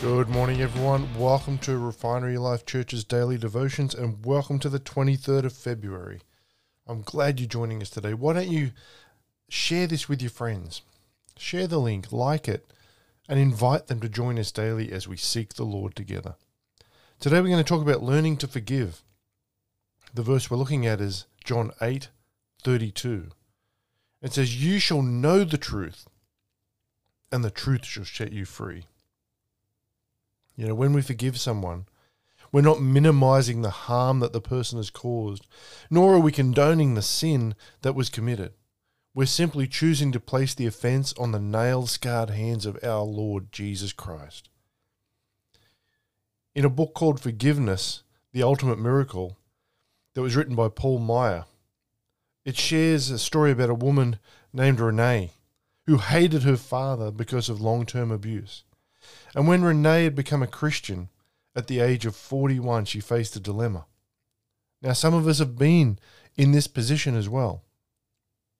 Good morning, everyone. Welcome to Refinery Life Church's daily devotions and welcome to the 23rd of February. I'm glad you're joining us today. Why don't you share this with your friends? Share the link, like it, and invite them to join us daily as we seek the Lord together. Today, we're going to talk about learning to forgive. The verse we're looking at is John 8 32. It says, You shall know the truth, and the truth shall set you free. You know, when we forgive someone, we're not minimizing the harm that the person has caused, nor are we condoning the sin that was committed. We're simply choosing to place the offense on the nail scarred hands of our Lord Jesus Christ. In a book called Forgiveness The Ultimate Miracle, that was written by Paul Meyer, it shares a story about a woman named Renee who hated her father because of long term abuse. And when Renee had become a Christian at the age of 41, she faced a dilemma. Now, some of us have been in this position as well.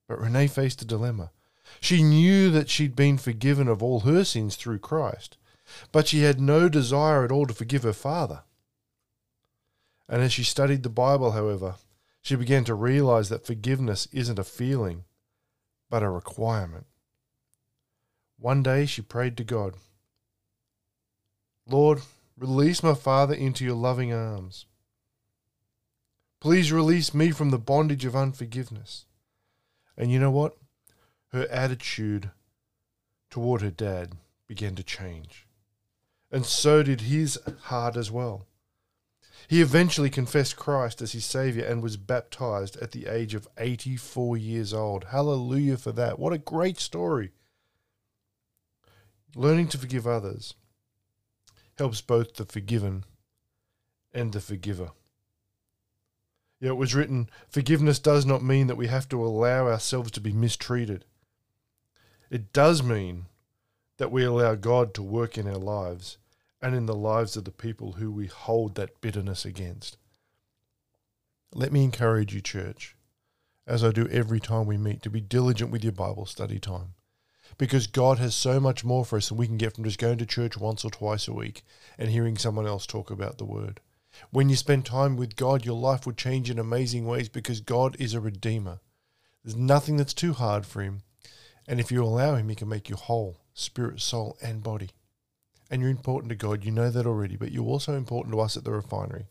But Renee faced a dilemma. She knew that she'd been forgiven of all her sins through Christ, but she had no desire at all to forgive her father. And as she studied the Bible, however, she began to realize that forgiveness isn't a feeling, but a requirement. One day she prayed to God Lord, release my father into your loving arms. Please release me from the bondage of unforgiveness. And you know what? Her attitude toward her dad began to change. And so did his heart as well. He eventually confessed Christ as his Savior and was baptized at the age of 84 years old. Hallelujah for that. What a great story. Learning to forgive others helps both the forgiven and the forgiver. Yeah, it was written forgiveness does not mean that we have to allow ourselves to be mistreated. It does mean that we allow God to work in our lives and in the lives of the people who we hold that bitterness against. Let me encourage you, church, as I do every time we meet, to be diligent with your Bible study time because God has so much more for us than we can get from just going to church once or twice a week and hearing someone else talk about the word. When you spend time with God, your life will change in amazing ways because God is a redeemer. There's nothing that's too hard for him. And if you allow him, he can make you whole, spirit, soul, and body. And you're important to God. You know that already, but you're also important to us at the refinery.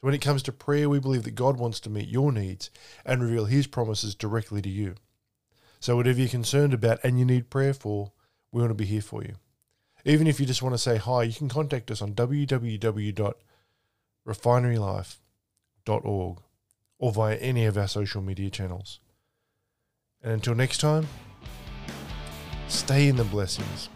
When it comes to prayer, we believe that God wants to meet your needs and reveal his promises directly to you. So, whatever you're concerned about and you need prayer for, we want to be here for you. Even if you just want to say hi, you can contact us on www.refinerylife.org or via any of our social media channels. And until next time, stay in the blessings